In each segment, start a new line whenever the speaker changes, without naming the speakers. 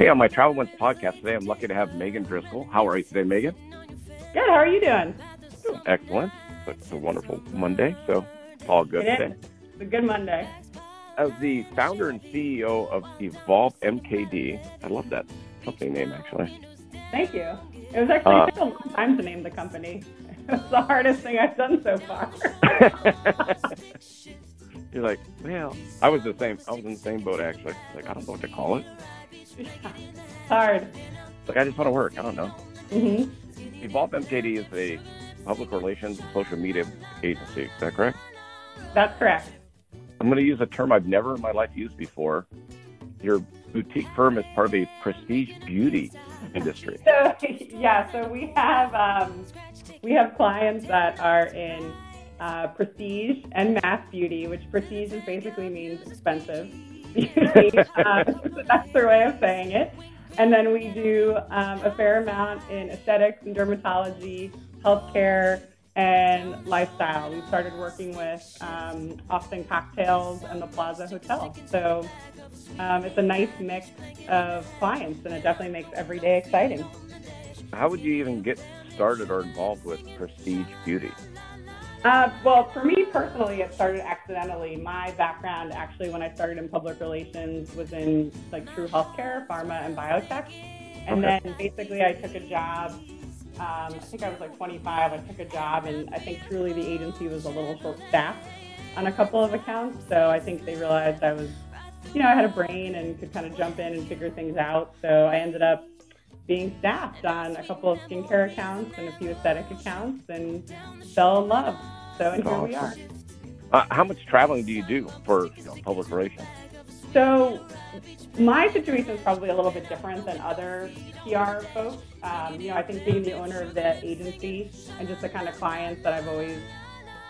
Hey, on my Travel Once podcast today, I'm lucky to have Megan Driscoll. How are you today, Megan?
Good. How are you doing?
Excellent. It's a wonderful Monday, so all good
It
today.
is. It's a good Monday.
As the founder and CEO of Evolve MKD, I love that company name actually.
Thank you. It was actually
Uh,
it took a long time to name the company. It's the hardest thing I've done so far.
You're like, well, I was the same. I was in the same boat actually. Like, I don't know what to call it.
Yeah. It's hard.
Like, I just want to work. I don't know.
Mm-hmm.
Evolve MKD is a public relations and social media agency. Is that correct?
That's correct.
I'm going to use a term I've never in my life used before. Your boutique firm is part of a prestige beauty industry.
So yeah, so we have um, we have clients that are in uh, prestige and mass beauty, which prestige is basically means expensive. Um, that's their way of saying it. And then we do um, a fair amount in aesthetics and dermatology, healthcare, and lifestyle. We started working with um, Austin Cocktails and the Plaza Hotel. So um, it's a nice mix of clients, and it definitely makes every day exciting.
How would you even get started or involved with prestige beauty?
Uh, well, for me personally, it started accidentally. My background, actually, when I started in public relations, was in like true healthcare, pharma, and biotech. And
Okay.
then basically, I took a job. Um, I think I was like 25. I took a job, and I think truly the agency was a little short-staffed on a couple of accounts. So I think they realized I was, you know, I had a brain and could kind of jump in and figure things out. So I ended up being staffed on a couple of skincare accounts and a few aesthetic accounts and fell in love. So and here we are.
Uh, how much traveling do you do for you know, public relations?
So my situation is probably a little bit different than other PR folks. Um, you know, I think being the owner of the agency and just the kind of clients that I've always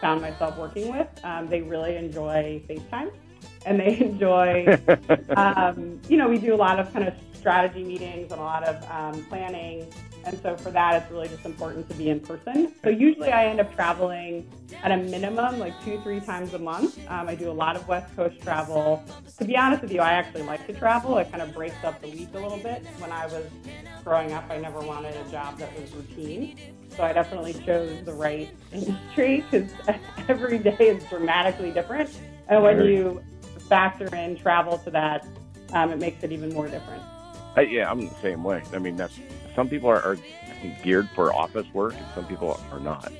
found myself working with, um, they really enjoy FaceTime and they enjoy um, you know, we do a lot of kind of strategy meetings and a lot of um, planning. And so for that, it's really just important to be in person. So usually I end up traveling at a minimum like two, three times a month. Um, I do a lot of West Coast travel. To be honest with you, I actually like to travel. It kind of breaks up the week a little bit. When I was growing up, I never wanted a job that was routine. So I definitely chose the right industry because every day is dramatically different. And when you factor in travel to that, um, it makes it even more different.
Uh, yeah, I'm the same way. I mean, that's some people are, are I think, geared for office work, and some people are not.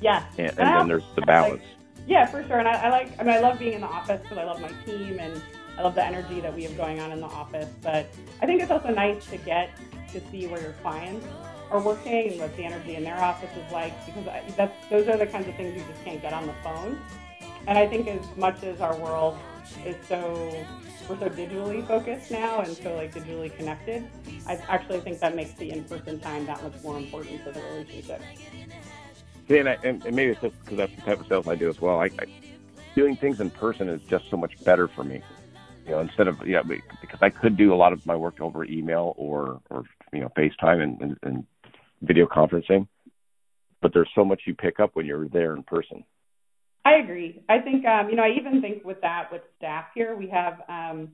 Yes.
And, and
And
then there's the
like-
balance.
Yeah, for sure. And I, I like, I mean, I love being in the office because I love my team and I love the energy that we have going on in the office. But I think it's also nice to get to see where your clients are working and what the energy in their office is like because I, that's those are the kinds of things you just can't get on the phone. And I think as much as our world is so we're so digitally focused now and so like digitally connected, I actually think that makes the in-person time that much more important to the relationship.
See, and, I, and, and maybe it's just because that's the type of sales I do as well. I, I, doing things in person is just so much better for me. You know, instead of yeah, be- because I could do a lot of my work over email or or you know FaceTime and, and, and video conferencing, but there's so much you pick up when you're there in person.
I agree. I think um, you know, I even think with that with staff here, we have um,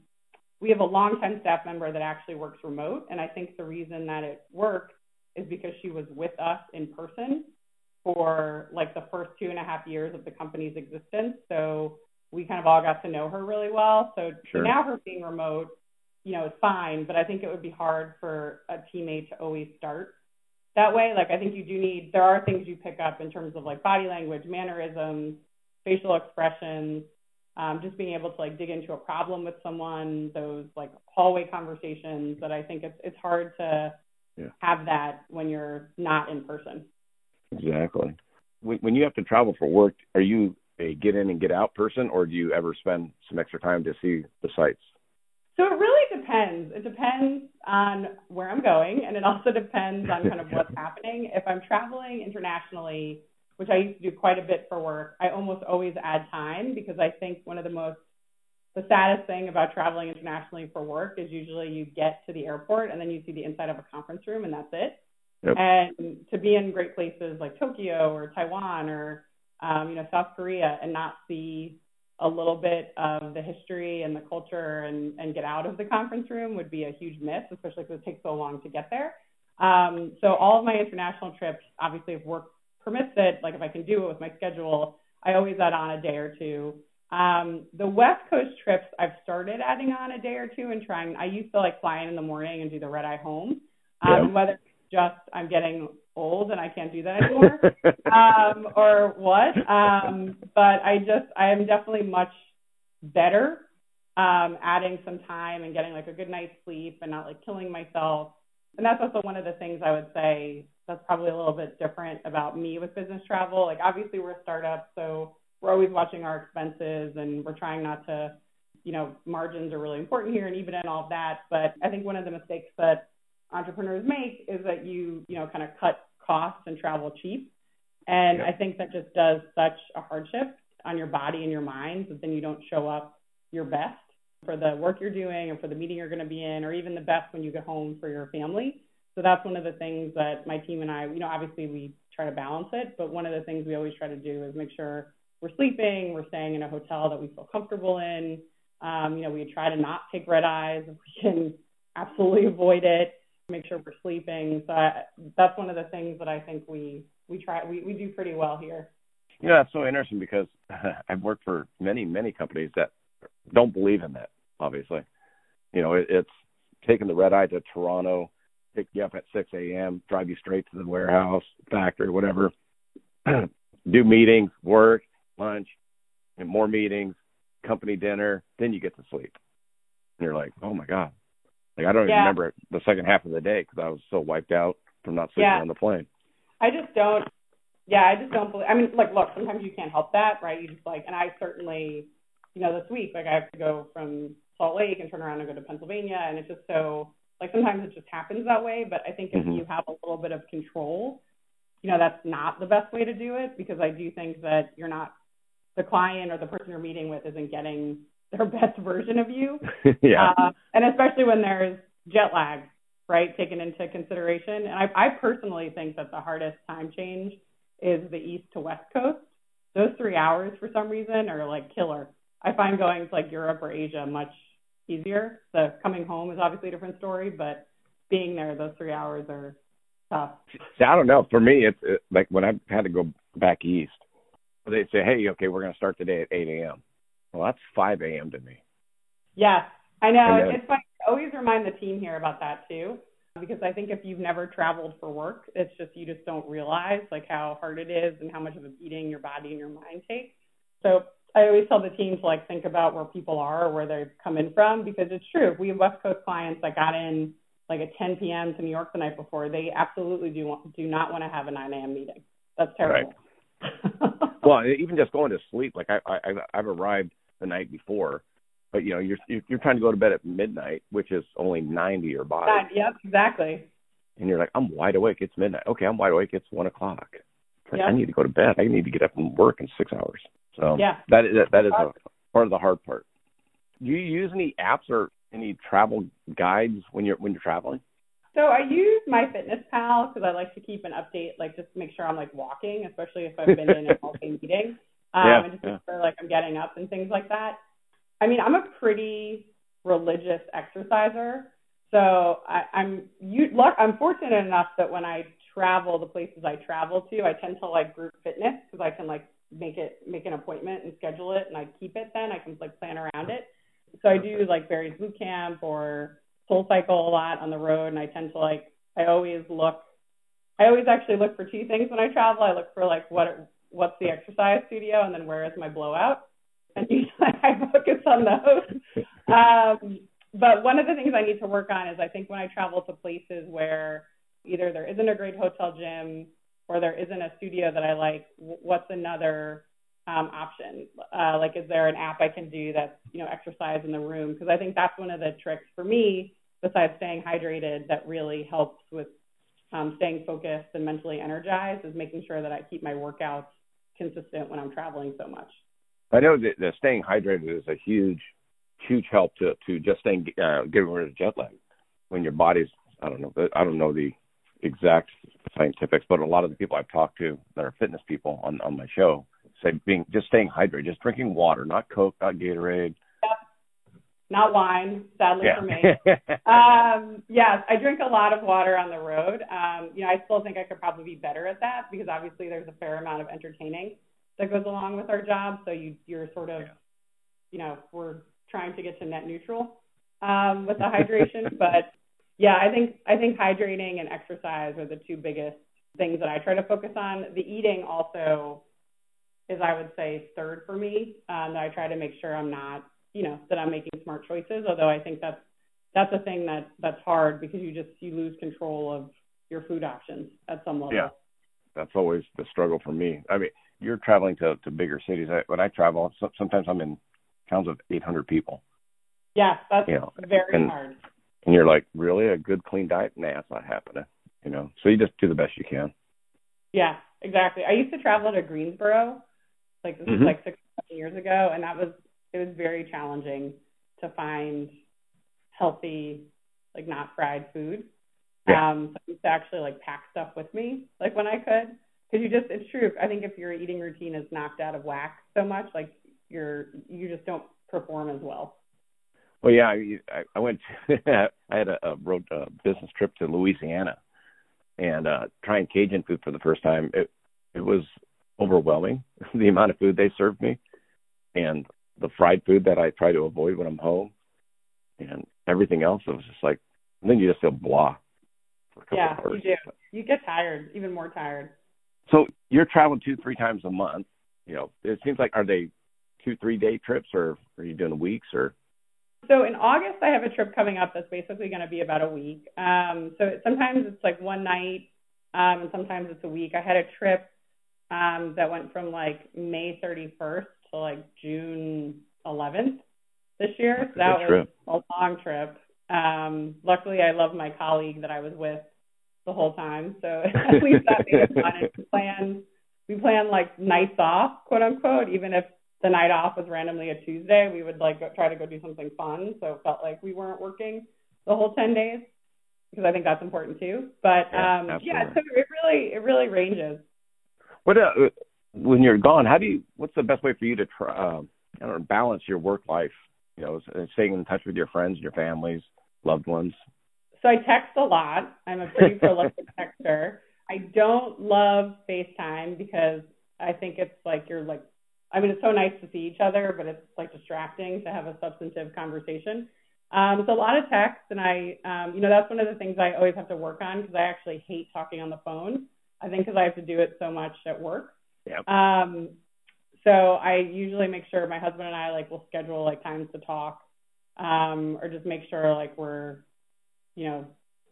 we have a longtime staff member that actually works remote, and I think the reason that it worked is because she was with us in person for like the first two and a half years of the company's existence. So we kind of all got to know her really well. So, so
Sure.
now her being remote, you know, is fine, but I think it would be hard for a teammate to always start that way. Like I think you do need there are things you pick up in terms of like body language, mannerisms, facial expressions, um, just being able to like dig into a problem with someone, those like hallway conversations that I think it's it's hard to
Yeah.
have that when you're not in person.
Exactly. When, when you have to travel for work, are you a get in and get out person, or do you ever spend some extra time to see the sights?
So it really depends. It depends on where I'm going, and it also depends on kind of what's happening. If I'm traveling internationally, which I used to do quite a bit for work, I almost always add time because I think one of the most the saddest thing about traveling internationally for work is usually you get to the airport and then you see the inside of a conference room and that's it.
Yep.
And to be in great places like Tokyo or Taiwan or um, you know South Korea and not see a little bit of the history and the culture and, and get out of the conference room would be a huge miss, especially because it takes so long to get there. Um, so all of my international trips, obviously, if work permits it, like if I can do it with my schedule, I always add on a day or two. Um, the West Coast trips, I've started adding on a day or two and trying. I used to like fly in in the morning and do the red eye home. Um, yeah. Whether it's just I'm getting old and I can't do that anymore, um, or what. Um, but I just I am definitely much better um, adding some time and getting like a good night's sleep and not like killing myself. And that's also one of the things I would say that's probably a little bit different about me with business travel. Like obviously we're a startup, so we're always watching our expenses and we're trying not to, you know, margins are really important here and even in all of that. But I think one of the mistakes that entrepreneurs make is that you, you know, kind of cut costs and travel cheap. And I think that just does such a hardship on your body and your mind that then you don't show up your best for the work you're doing or for the meeting you're going to be in, or even the best when you get home for your family. So that's one of the things that my team and I, you know, obviously we try to balance it, but one of the things we always try to do is make sure we're sleeping, we're staying in a hotel that we feel comfortable in. Um, you know, we try to not take red eyes if we can absolutely avoid it. Make sure we're sleeping. So I, that's one of the things that I think we we try we, we do pretty well here.
You know, that's so interesting because I've worked for many many companies that don't believe in that. Obviously, you know, it, it's taking the red eye to Toronto, pick you up at 6 a.m., drive you straight to the warehouse, factory, whatever, do meetings, work, lunch, and more meetings, company dinner, then you get to sleep. And you're like, oh my god, like I don't yeah. even remember the second half of the day because I was so wiped out from not sleeping yeah. on the plane.
I just don't. Yeah, I just don't believe. I mean, like, look, sometimes you can't help that, right? You just like, and I certainly, you know, this week, like, I have to go from Salt Lake and turn around and go to Pennsylvania, and it's just so like sometimes it just happens that way. But I think if mm-hmm. you have a little bit of control, you know, that's not the best way to do it because I do think that you're not the client or the person you're meeting with isn't getting their best version of you.
yeah. Uh,
and especially when there's jet lag, right, taken into consideration. And I, I personally think that the hardest time change is the east to west coast. Those three hours, for some reason, are like killer. I find going to like Europe or Asia much easier. The coming home is obviously a different story, but being there, those three hours are tough.
See, I don't know. For me, it's it, like when I had to go back east they say, hey, okay, we're going to start today at 8 a.m. Well, that's 5 a.m. to me.
Yeah, I know. Then, it's funny. I always remind the team here about that too, because I think if you've never traveled for work, it's just you just don't realize like how hard it is and how much of a beating your body and your mind take. So I always tell the team to like think about where people are or where they've come in from because it's true. We have West Coast clients that got in like at 10 p.m. to New York the night before. They absolutely do want, do not want to have a 9 a.m. meeting. That's terrible.
Right. well, even just going to sleep, like I, I I've arrived the night before, but you know you're you're trying to go to bed at midnight, which is only nine to your body.
yep, exactly.
And you're like, I'm wide awake. It's midnight. Okay, I'm wide awake. It's one o'clock. Yep. I need to go to bed. I need to get up and work in six hours. So
yeah,
that is that is a part of the hard part. Do you use any apps or any travel guides when you're when you're traveling?
So I use MyFitnessPal because I like to keep an update, like just to make sure I'm like walking, especially if I've been in a multi meeting, um,
yeah,
and just
yeah.
make sure like I'm getting up and things like that. I mean, I'm a pretty religious exerciser, so I, I'm you look. I'm fortunate enough that when I travel, the places I travel to, I tend to like group fitness because I can like make it make an appointment and schedule it, and I keep it. Then I can like plan around it. So I do like various boot camp or SoulCycle a lot on the road, and I tend to like I always look. I always actually look for two things when I travel. I look for like what what's the exercise studio, and then where is my blowout, and usually I focus on those. Um, but one of the things I need to work on is I think when I travel to places where either there isn't a great hotel gym or there isn't a studio that I like, what's another um, option? Uh, like, is there an app I can do that's, you know, exercise in the room? Because I think that's one of the tricks for me, besides staying hydrated, that really helps with um, staying focused and mentally energized, is making sure that I keep my workouts consistent when I'm traveling so much.
I know that, that staying hydrated is a huge, huge help to to just staying uh, getting rid of jet lag when your body's. I don't know. I don't know the exact scientifics, but a lot of the people I've talked to that are fitness people on on my show say being just staying hydrated, just drinking water, not Coke, not Gatorade.
Not wine, sadly
Yeah.
for me. um, yes, I drink a lot of water on the road. Um, you know, I still think I could probably be better at that because obviously there's a fair amount of entertaining that goes along with our job. So you you're sort of, you know, we're trying to get to net neutral um, with the hydration. but yeah, I think I think hydrating and exercise are the two biggest things that I try to focus on. The eating also is, I would say, third for me. Um, that I try to make sure I'm not you know that I'm making smart choices. Although I think that's that's a thing that that's hard because you just you lose control of your food options at some level.
Yeah. That's always the struggle for me. I mean, you're traveling to to bigger cities. I, when I travel, so, sometimes I'm in towns of 800 people,
Yeah, that's
You know,
very
and-
hard.
And you're like, really a good clean diet? Nah, it's not happening. You know, so you just do the best you can.
Yeah, exactly. I used to travel to Greensboro, like this
Mhm.
was like six seven years ago, and that was it was very challenging to find healthy, like not fried food.
Yeah.
Um, so I used to actually like pack stuff with me, like when I could, because you just it's true. I think if your eating routine is knocked out of whack so much, like you're you just don't perform as well.
Well, yeah, I, I- went. I had a, a road uh, business trip to Louisiana, and uh trying Cajun food for the first time. It it was overwhelming the amount of food they served me, and the fried food that I try to avoid when I'm home, and everything else. It was just like, and then you just feel blah for a couple
Yeah,
of hours.
you do. You get tired, even more tired.
So you're traveling two, three times a month. You know, it seems like are they two, three day trips, or are you doing weeks, or
So in August, I have a trip coming up that's basically going to be about a week. Um, so sometimes it's like one night, um, and sometimes it's a week. I had a trip um, that went from like May 31st to like June 11th this year. So that was a long trip. Um, luckily, I love my colleague that I was with the whole time, so at least that made it fun. And we planned we planned like nights off, quote unquote, even if the night off was randomly a Tuesday, we would like go, try to go do something fun. So it felt like we weren't working the whole 10 days because I think that's important too. But
Yeah,
um,
absolutely.
yeah, so it really, it really ranges.
What uh, when you're gone? How do you? What's the best way for you to try? Uh, I don't know, balance your work life. You know, staying in touch with your friends, your families, loved ones.
So I text a lot. I'm a pretty prolific texter. I don't love FaceTime because I think it's like you're like, I mean, it's so nice to see each other, but it's like distracting to have a substantive conversation. Um, so a lot of text, and I, um, you know, that's one of the things I always have to work on because I actually hate talking on the phone. I think because I have to do it so much at work.
Yeah.
Um, so I usually make sure my husband and I like will schedule like times to talk, um, or just make sure like we're, you know,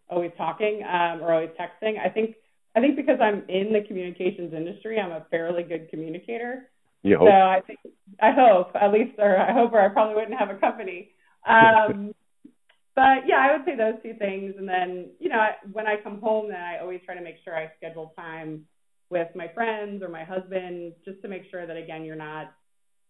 always talking um, or always texting. I think I think because I'm in the communications industry, I'm a fairly good communicator.
You
So. I think I hope at least, or I hope, or I probably wouldn't have a company. Um, but yeah, I would say those two things, and then you know I- when I come home, then I always try to make sure I schedule time with my friends or my husband, just to make sure that again you're not,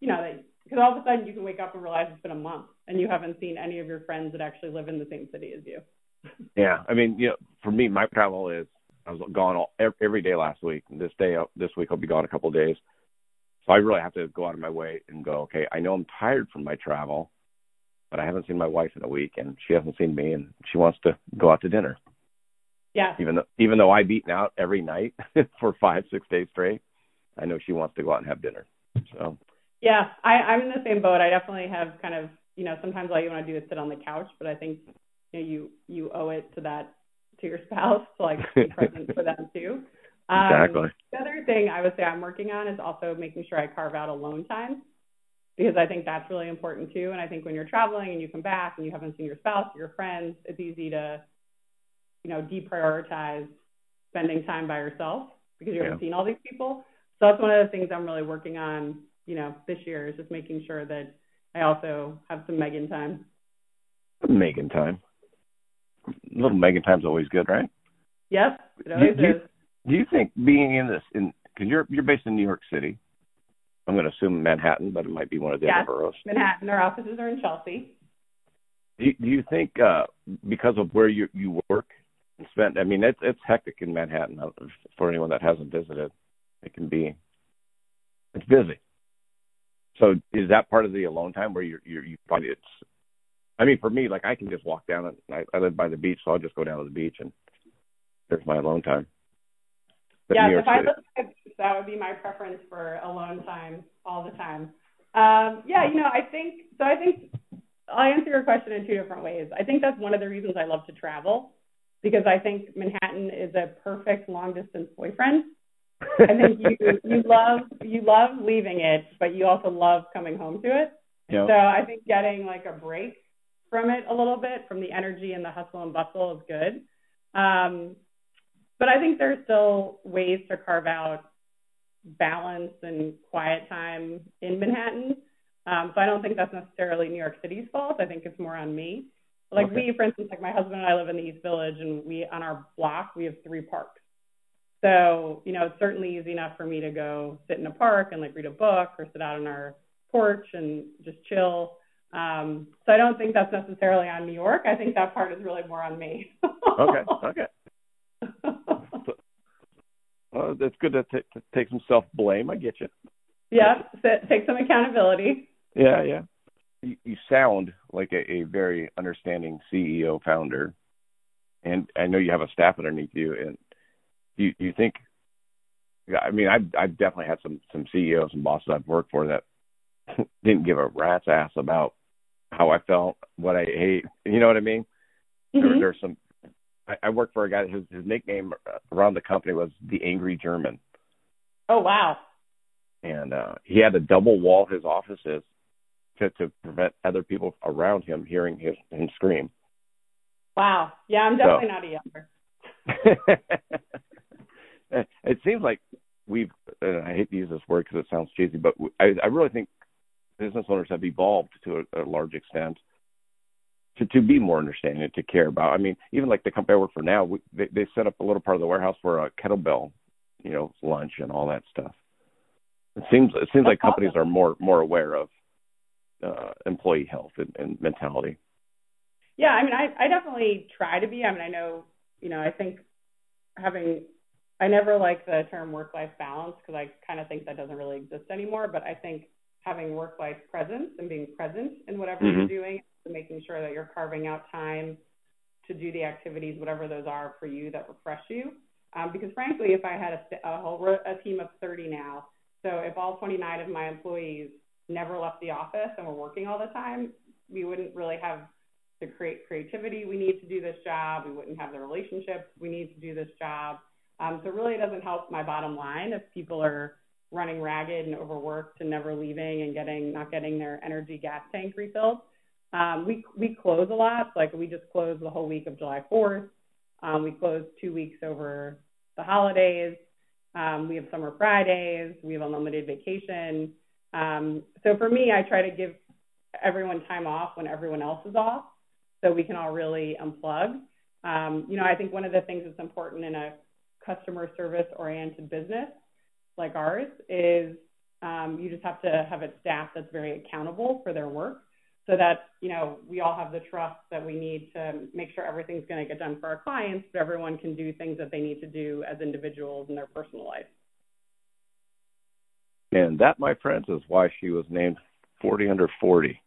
you know, that because all of a sudden you can wake up and realize it's been a month and you haven't seen any of your friends that actually live in the same city as you.
Yeah, I mean, you know, for me, my travel is I was gone all every day last week. This day, uh, this week, I'll be gone a couple of days. So I really have to go out of my way and go. Okay, I know I'm tired from my travel, but I haven't seen my wife in a week, and she hasn't seen me, and she wants to go out to dinner.
Yeah,
Even though, even though I've eaten out every night for five, six days straight, I know she wants to go out and have dinner. So
Yeah, I, I'm in the same boat. I definitely have kind of, you know, sometimes all you want to do is sit on the couch, but I think you know, you you owe it to that to your spouse to like be present for them too. Um,
exactly.
The other thing I would say I'm working on is also making sure I carve out alone time because I think that's really important too. And I think when you're traveling and you come back and you haven't seen your spouse or your friends, it's easy to, you know, deprioritize spending time by yourself because you haven't seen all these people. So that's one of the things I'm really working on, you know, this year is just making sure that I also have some Megan time.
Megan time. Little Megan time's always good, right?
Yep, it always
you-
is.
Do you think being in this, in because you're you're based in New York City, I'm going to assume Manhattan, but it might be one of the
Yes.
other boroughs.
Manhattan, our offices are in Chelsea.
Do you, do you think uh, because of where you you work and spend? I mean, it's it's hectic in Manhattan uh, for anyone that hasn't visited. It can be. it's busy. So is that part of the alone time where you're, you're you find it's? I mean, for me, like I can just walk down and I, I live by the beach, so I'll just go down to the beach and there's my alone time.
Yeah, if I live by the that would be my preference for alone time all the time. Um, yeah, you know, I think so. I think I'll answer your question in two different ways. I think that's one of the reasons I love to travel because I think Manhattan is a perfect long distance boyfriend. I think you you love you love leaving it, but you also love coming home to it.
Yep.
So I think getting like a break from it a little bit, from the energy and the hustle and bustle is good. Um, but I think there's still ways to carve out balance and quiet time in Manhattan. Um, so I don't think that's necessarily New York City's fault. I think it's more on me. Like
Okay.
we, for instance, like my husband and I live in the East Village, and we on our block we have three parks. So you know it's certainly easy enough for me to go sit in a park and like read a book or sit out on our porch and just chill. Um, so I don't think that's necessarily on New York. I think that part is really more on me.
okay, okay. Well, it's good to, t- to take some self blame. I get you.
yeah, take some accountability.
Yeah, yeah. You, you sound like a, a very understanding CEO founder, and I know you have a staff underneath you. And you you think? I mean, I've I've definitely had some some CEOs and bosses I've worked for that didn't give a rat's ass about how I felt, what I ate. You know what I mean? There,
Mhm.
there's some. I, I worked for a guy. whose his nickname around the company was the Angry German,
Oh wow.
and uh he had to double wall his offices to to prevent other people around him hearing his him scream.
Wow. Yeah, I'm definitely not a younger.
it seems like we've. And I hate to use this word because it sounds cheesy, but I, I really think business owners have evolved to a, a large extent to to be more understanding and to care about. I mean, even like the company I work for now, we, they they set up a little part of the warehouse for a kettlebell, you know, lunch and all that stuff. It seems it seems like companies are more more aware of uh employee health and, and mentality.
Yeah, I mean, I I definitely try to be. I mean, I know, you know, I think having I never like the term work life balance because I kind of think that doesn't really exist anymore. But I think having work life presence and being present in whatever
Mhm.
you're doing, making sure that you're carving out time to do the activities, whatever those are for you that refresh you. Um, because frankly, if I had a, a whole a team of 30 now, so if all 29 of my employees never left the office and were working all the time, we wouldn't really have the create creativity we need to do this job. We wouldn't have the relationships we need to do this job. Um, so really, it doesn't help my bottom line if people are running ragged and overworked and never leaving and getting not getting their energy gas tank refilled. Um, we we close a lot. Like we just closed the whole week of July 4th. Um, we closed two weeks over the holidays. Um, we have summer Fridays. We have unlimited vacation. Um, so for me, I try to give everyone time off when everyone else is off, so we can all really unplug. Um, you know, I think one of the things that's important in a customer service oriented business like ours is um, you just have to have a staff that's very accountable for their work so that you know we all have the trust that we need to make sure everything's going to get done for our clients but everyone can do things that they need to do as individuals in their personal life
And that, my friends, is why she was named 40 under 40.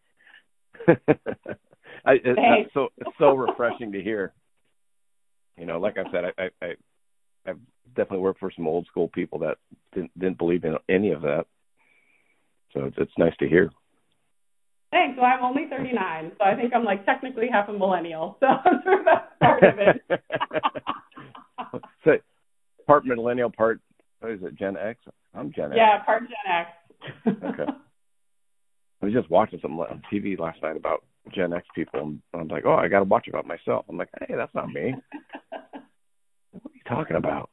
I, it, so it's so refreshing to hear. You know, like I said, I, I, I I've definitely worked for some old school people that didn't didn't believe in any of that. So it's, it's nice to hear.
thanks well i'm only 39 so i think i'm like technically half a millennial so i'm sure that's part of it
so, part millennial, part what is it, Gen X? I'm Gen X.
yeah part gen x
Okay. I was just watching something uh, on TV last night about Gen X people, and I'm like, oh, I got to watch about myself. I'm like, hey, that's not me. What are you talking about?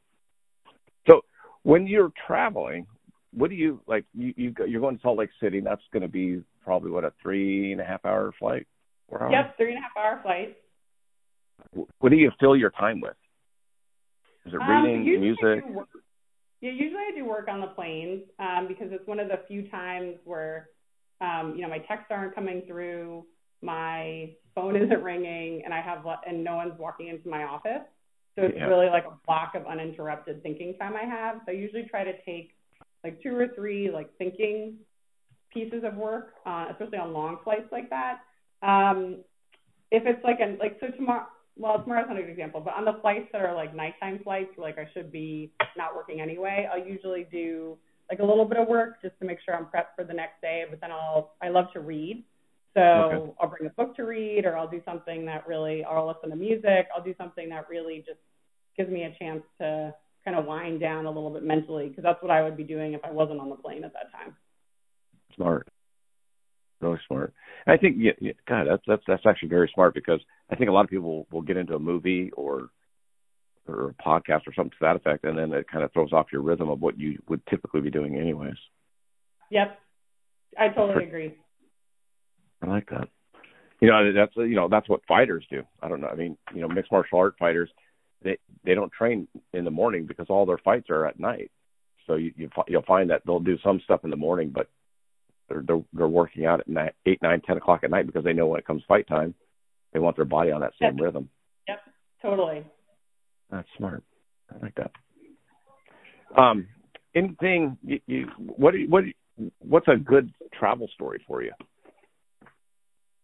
So, when you're traveling, what do you like? You, you go- you're going to Salt Lake City. That's going to be probably what a three and a half hour flight. Four hours?
yep three and a half hour flight
What do you fill your time with? Is it
Um,
reading,
I
music?
Yeah, usually I do work on the planes um, because it's one of the few times where, um, you know, my texts aren't coming through, my phone isn't ringing, and I have and no one's walking into my office. So it's
Yeah.
really like a block of uninterrupted thinking time I have. So I usually try to take like two or three like thinking pieces of work, uh, especially on long flights like that. Um, if it's like a like so tomorrow, well tomorrow's not a good example, but on the flights that are like nighttime flights, like I should be not working anyway, I'll usually do like a little bit of work just to make sure I'm prepped for the next day. But then I'll I love to read, so okay. I'll bring a book to read, or I'll do something that really, or I'll listen to music. I'll do something that really just gives me a chance to kind of wind down a little bit mentally, because that's what I would be doing if I wasn't on the plane at that time.
Smart, really smart. And I think, yeah, yeah, God, that's that's that's actually very smart because I think a lot of people will get into a movie or or a podcast or something to that effect, and then it kind of throws off your rhythm of what you would typically be doing anyways.
Yep, I totally agree.
I like that. You know, that's you know that's what fighters do. I don't know. I mean, you know, mixed martial art fighters, they they don't train in the morning because all their fights are at night. So you, you you'll find that they'll do some stuff in the morning, but they're they're, they're working out at nine, eight, nine, ten o'clock at night because they know when it comes fight time, they want their body on that same
yep.
rhythm.
Yep, totally.
That's smart. I like that. Um, anything you, you what what what's a good travel story for you?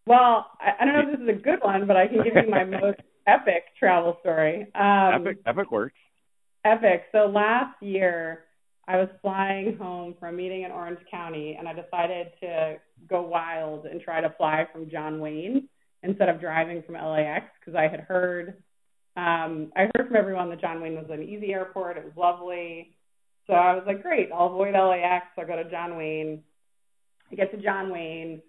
Well, I, I don't know if this is a good one, but I can give you my most epic travel story. Um,
epic, epic works.
Epic. So last year, I was flying home from a meeting in Orange County, and I decided to go wild and try to fly from John Wayne instead of driving from LAX because I had heard um, I heard from everyone that John Wayne was an easy airport. It was lovely. So I was like, great, I'll avoid LAX. I'll go to John Wayne. I get to John Wayne.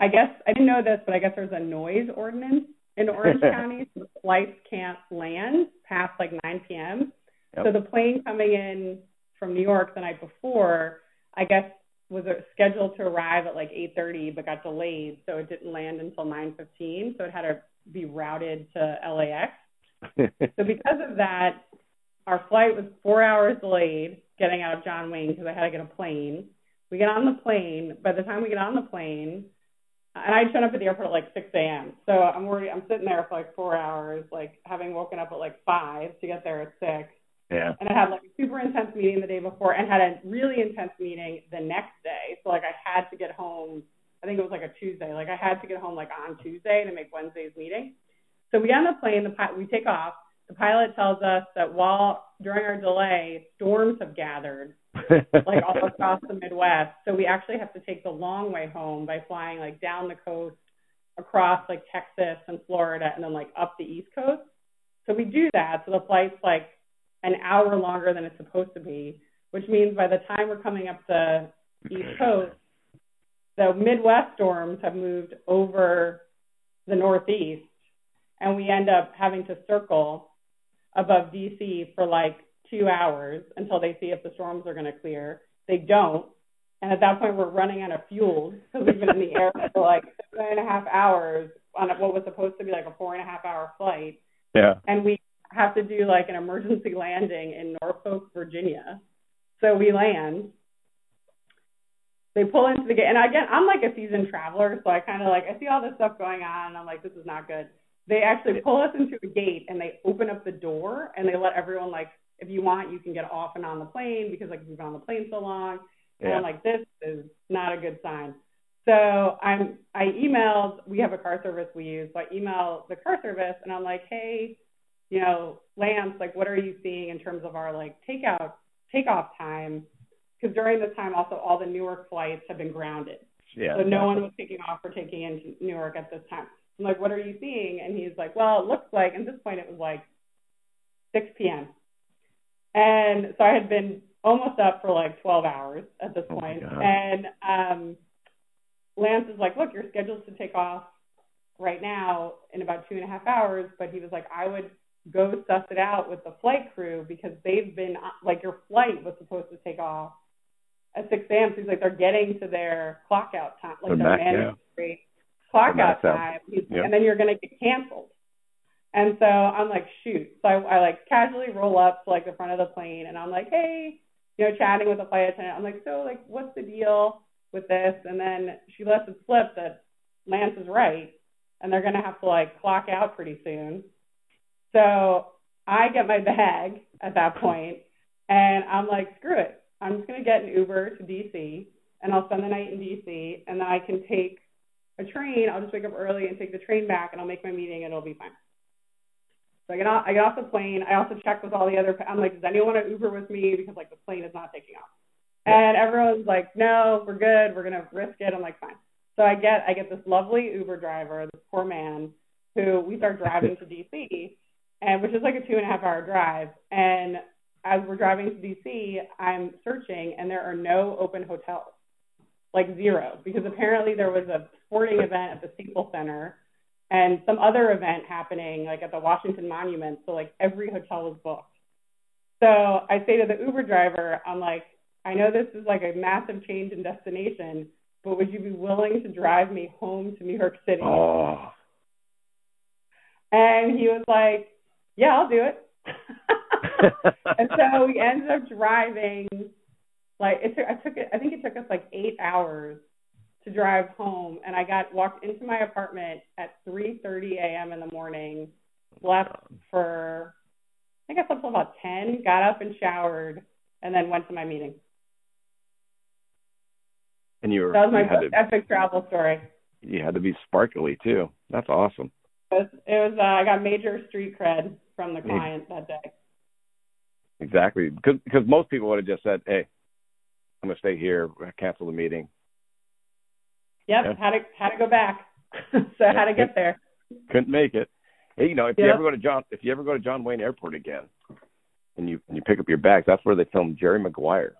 I guess I didn't know this, but I guess there's a noise ordinance in Orange County, so the flights can't land past like 9 p.m. Yep. So the plane coming in from New York the night before, I guess was scheduled to arrive at like 8:30, but got delayed, so it didn't land until 9:15. So it had to be routed to LAX. so because of that, our flight was four hours delayed getting out of John Wayne because I had to get a plane. We get on the plane. By the time we get on the plane, and I'd shown up at the airport at like 6 a.m. So I'm already I'm sitting there for like four hours, like having woken up at like five to get there at six.
Yeah.
And I had like a super intense meeting the day before and had a really intense meeting the next day. So like I had to get home. I think it was like a Tuesday. Like I had to get home like on Tuesday to make Wednesday's meeting. So we get on the plane. The we take off. The pilot tells us that while during our delay, storms have gathered like all across the Midwest. So we actually have to take the long way home by flying like down the coast, across like Texas and Florida, and then like up the East Coast. So we do that. So the flight's like an hour longer than it's supposed to be, which means by the time we're coming up the East Coast, the Midwest storms have moved over the Northeast, and we end up having to circle above DC for like two hours until they see if the storms are going to clear. They don't. And at that point, we're running out of fuel because we've been in the air for like seven and a half hours on what was supposed to be like a four and a half hour flight.
Yeah.
And we have to do like an emergency landing in Norfolk, Virginia. So we land. They pull into the gate, and again, I'm like a seasoned traveler, so I kind of like I see all this stuff going on, and I'm like, this is not good. They actually pull us into a gate, and they open up the door, and they let everyone like if you want, you can get off and on the plane because like we've been on the plane so long. Yeah. And I'm like, this is not a good sign. So I'm I emailed. We have a car service we use. So I email the car service and I'm like, hey, you know, Lance, like, what are you seeing in terms of our like takeout takeoff time? Because during this time, also all the Newark flights have been grounded.
Yeah.
So no one was taking off or taking into Newark at this time. I'm like, what are you seeing? And he's like, well, it looks like. At this point, it was like 6 p.m. And so I had been almost up for like 12 hours at this
oh
point. And um, Lance is like, look, you're scheduled to take off right now in about two and a half hours. But he was like, I would go suss it out with the flight crew because they've been like your flight was supposed to take off at 6 a.m. So he's like, they're getting to their clock out time, like their mandatory yeah. clock out time. Yep. And then you're going to get canceled. And so I'm like, shoot. So I, I like casually roll up to like the front of the plane and I'm like, hey, you know, chatting with the flight attendant. I'm like, so like, what's the deal with this? And then she lets it slip that Lance is right and they're going to have to like clock out pretty soon. So I get my bag at that point and I'm like, screw it. I'm just going to get an Uber to DC and I'll spend the night in DC and then I can take a train. I'll just wake up early and take the train back and I'll make my meeting and it'll be fine. So I get off, I get off the plane. I also check with all the other, I'm like, does anyone want to Uber with me? Because like the plane is not taking off. And everyone's like, no, we're good. We're to risk it. I'm like, fine. So I get, I get this lovely Uber driver, this poor man who we start driving to DC and which is like a two and a half hour drive. And as we're driving to DC, I'm searching and there are no open hotels, like zero, because apparently there was a sporting event at the Staples Center and some other event happening like at the Washington Monument. So like every hotel was booked. So I say to the Uber driver, I'm like, I know this is like a massive change in destination, but would you be willing to drive me home to New York City?
Oh.
And he was like, Yeah, I'll do it. and so we ended up driving like it took I took it I think it took us like eight hours to drive home and I got walked into my apartment at three thirty AM in the morning, slept for I think I slept till about ten, got up and showered, and then went to my meeting.
And you were
That was my
had, to,
epic travel story.
you had to be sparkly too. That's awesome.
It was, it was uh, I got major street cred from the
Yeah.
client that day.
Exactly. Because because most people would have just said, "Hey, I'm gonna stay here, cancel the meeting."
Yep,
Yeah.
had to had to go back. so I had to get there.
Couldn't make it. Hey, you know, if you ever go to John, if you ever go to John Wayne Airport again, and you and you pick up your bags, that's where they filmed Jerry Maguire.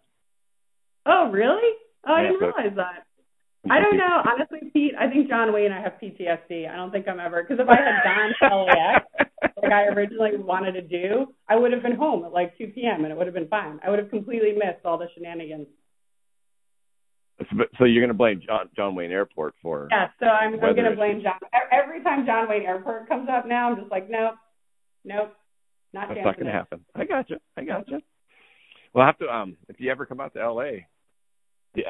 Oh, really? Oh, I
Yeah,
didn't
so-
realize that. I don't know. Honestly, Pete, I think John Wayne, I have PTSD. I don't think I'm ever, because if I had gone to LAX, like I originally wanted to do, I would have been home at like 2 p.m. and it would have been fine. I would have completely missed all the shenanigans.
So you're gonna blame John John Wayne Airport for?
Yeah, so I'm, I'm going to blame John. Every time John Wayne Airport comes up now, I'm just like, nope, nope, not
That's not gonna happen. I got you. I got you. Well, I have to. Um, if you ever come out to L.A.,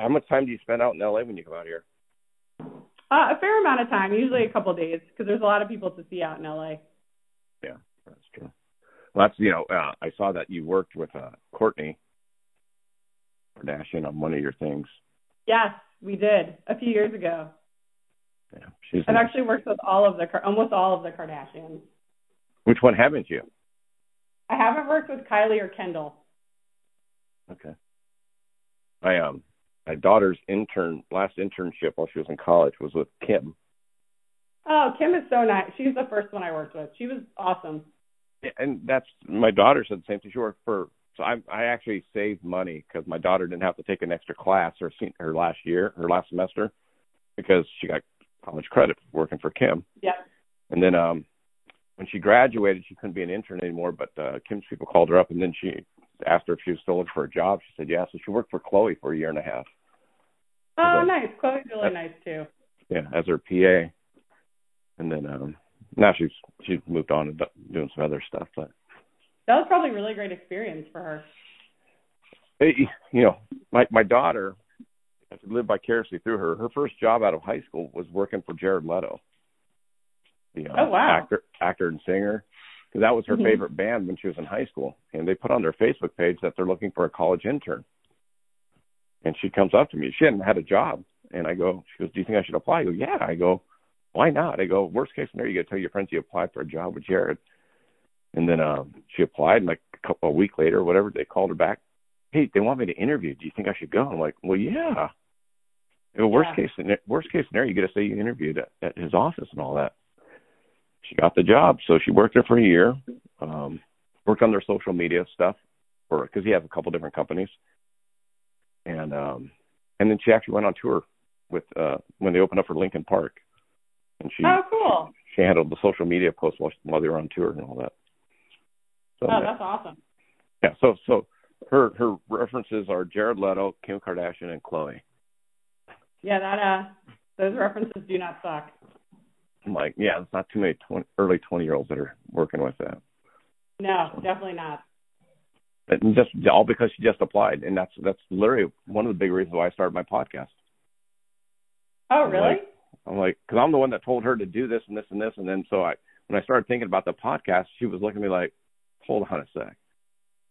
how much time do you spend out in L.A. when you come out here?
Uh, a fair amount of time, usually a couple of days, because there's a lot of people to see out in LA.
Yeah, that's true. Well, that's you know, uh, I saw that you worked with uh, Kourtney Kardashian on one of your things.
Yes, we did a few years ago.
Yeah, she's.
I've actually worked with all of the almost all of the Kardashians.
Which one haven't you?
I haven't worked with Kylie or Kendall.
Okay. My um, my daughter's intern last internship while she was in college was with Kim.
Oh, Kim is so nice. She's the first one I worked with. She was awesome.
And that's my daughter said the same thing. She worked for so I I actually saved money because my daughter didn't have to take an extra class her her last year her last semester because she got college credit for working for Kim.
Yep.
And then um when she graduated she couldn't be an intern anymore, but uh Kim's people called her up and then she asked her if she was still looking for a job. She said yeah, so she worked for Khloé for a year and a half.
Oh,
Okay.
nice. Khloé's really nice too.
Yeah, as her PA. And then um now she's she's moved on and doing some other stuff, but
That was probably a really great experience for her.
Hey, you know, my my daughter, I could live vicariously through her. Her first job out of high school was working for Jared Leto, the uh,
Oh, wow.
actor, actor and singer. Because that was her
Mhm.
favorite band when she was in high school, and they put on their Facebook page that they're looking for a college intern. And she comes up to me. She hadn't had a job, and I go, she goes, "Do you think I should apply?" I go, "Yeah." I go, "Why not?" I go, "Worst case scenario, you got to tell your friends you applied for a job with Jared." And then um, she applied, and like a couple a week later, or whatever, they called her back. Hey, they want me to interview. Do you think I should go? I'm like, well, yeah. Worst
Yeah.
case worst case scenario, you get to say you interviewed at, at his office and all that. She got the job, so she worked there for a year. Um, worked on their social media stuff, for because he has a couple different companies. And um, and then she actually went on tour with uh when they opened up for Linkin Park, and she
Oh, cool.
she handled the social media posts while, while they were on tour and all that. So
Oh, that's awesome.
yeah, so so her her references are Jared Leto, Kim Kardashian, and Khloé.
Yeah, that uh, those references do not suck.
I'm like, yeah, it's not too many 20, early twenty year olds that are working with that.
No, definitely not.
And just all because she just applied, and that's that's literally one of the big reasons why I started my podcast.
Oh,
I'm
really?
like- I'm like, because I'm the one that told her to do this and this and this, and then so I when I started thinking about the podcast, she was looking at me like, hold on a sec.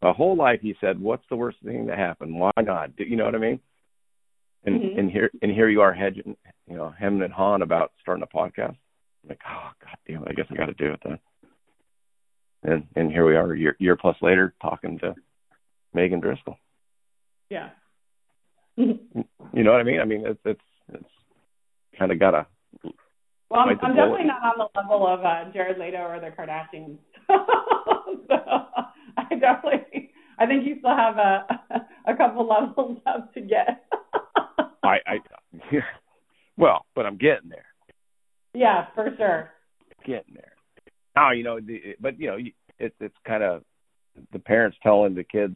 my whole life he said, "What's the worst thing that happened? Why not?" Do you know what I mean? And
Mhm.
and here and here you are hedging, you know, hemming and hawing about starting a podcast. I'm like, oh god damn it, I guess I got to do it then. And and here we are, a year year plus later, talking to Megan Driscoll.
Yeah.
You know what I mean? I mean, it's it's it's kind of got a
Well, I'm, I'm definitely not on the level of uh, Jared Leto or the Kardashians. so I definitely, I think you still have a a couple levels up to get.
I I well, but I'm getting there.
yeah, for sure.
getting there. Now you know, the, but you know, it's it's kind of the parents telling the kids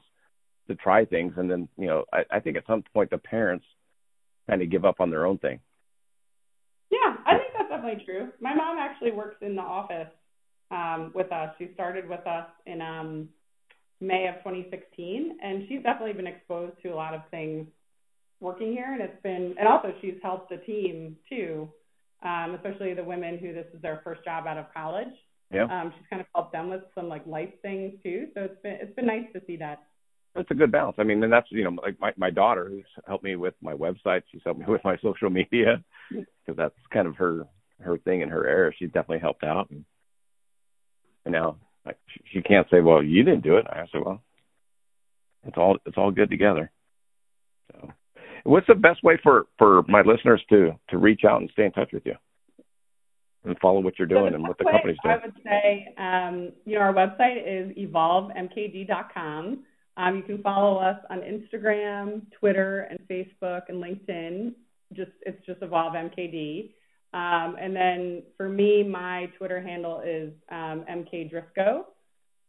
to try things, and then you know, I, I think at some point the parents kind of give up on their own thing.
Yeah, I think that's definitely true. My mom actually works in the office um, with us. She started with us in um, May of 2016, and she's definitely been exposed to a lot of things working here. And it's been, and also she's helped the team too, um, especially the women who this is their first job out of college.
Yeah,
Um, she's kind of helped them with some like life things too. So it's been it's been nice to see that.
it's a good balance. I mean, and that's you know, like my my daughter who's helped me with my website. She's helped me with my social media because that's kind of her her thing in her area. She's definitely helped out, and, and know, like she, can't say, "Well, you didn't do it." I say, "Well, it's all it's all good together." So, what's the best way for for my listeners to to reach out and stay in touch with you and follow what you're doing
So
and what the company's doing?
I would say, um, you know, our website is evolvemkd.com. Um, you can follow us on Instagram, Twitter, and Facebook and LinkedIn. Just it's just Evolve MKD. Um, and then for me, my Twitter handle is um, MK Driscoll,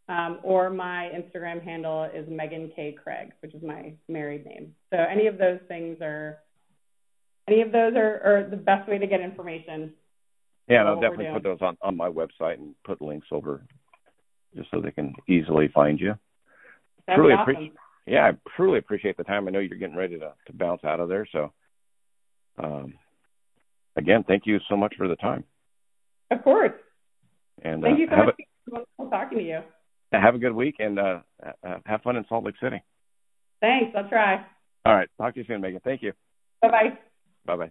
um, or my Instagram handle is Megan K Craig, which is my married name. So any of those things are any of those are, are the best way to get information.
Yeah, and I'll definitely put those on on my website and put links over just so they can easily find you.
That'd
Truly
awesome.
appreciate- Yeah, I truly appreciate the time. I know you're getting ready to to bounce out of there, so um, again, thank you so much for the time.
Of course.
And
Thank
uh,
you so
have
much. Wonderful talking to you.
a have a good week and uh, uh, have fun in Salt Lake City.
Thanks. I'll try.
All right, talk to you soon, Megan. Thank you.
Bye bye.
Bye bye.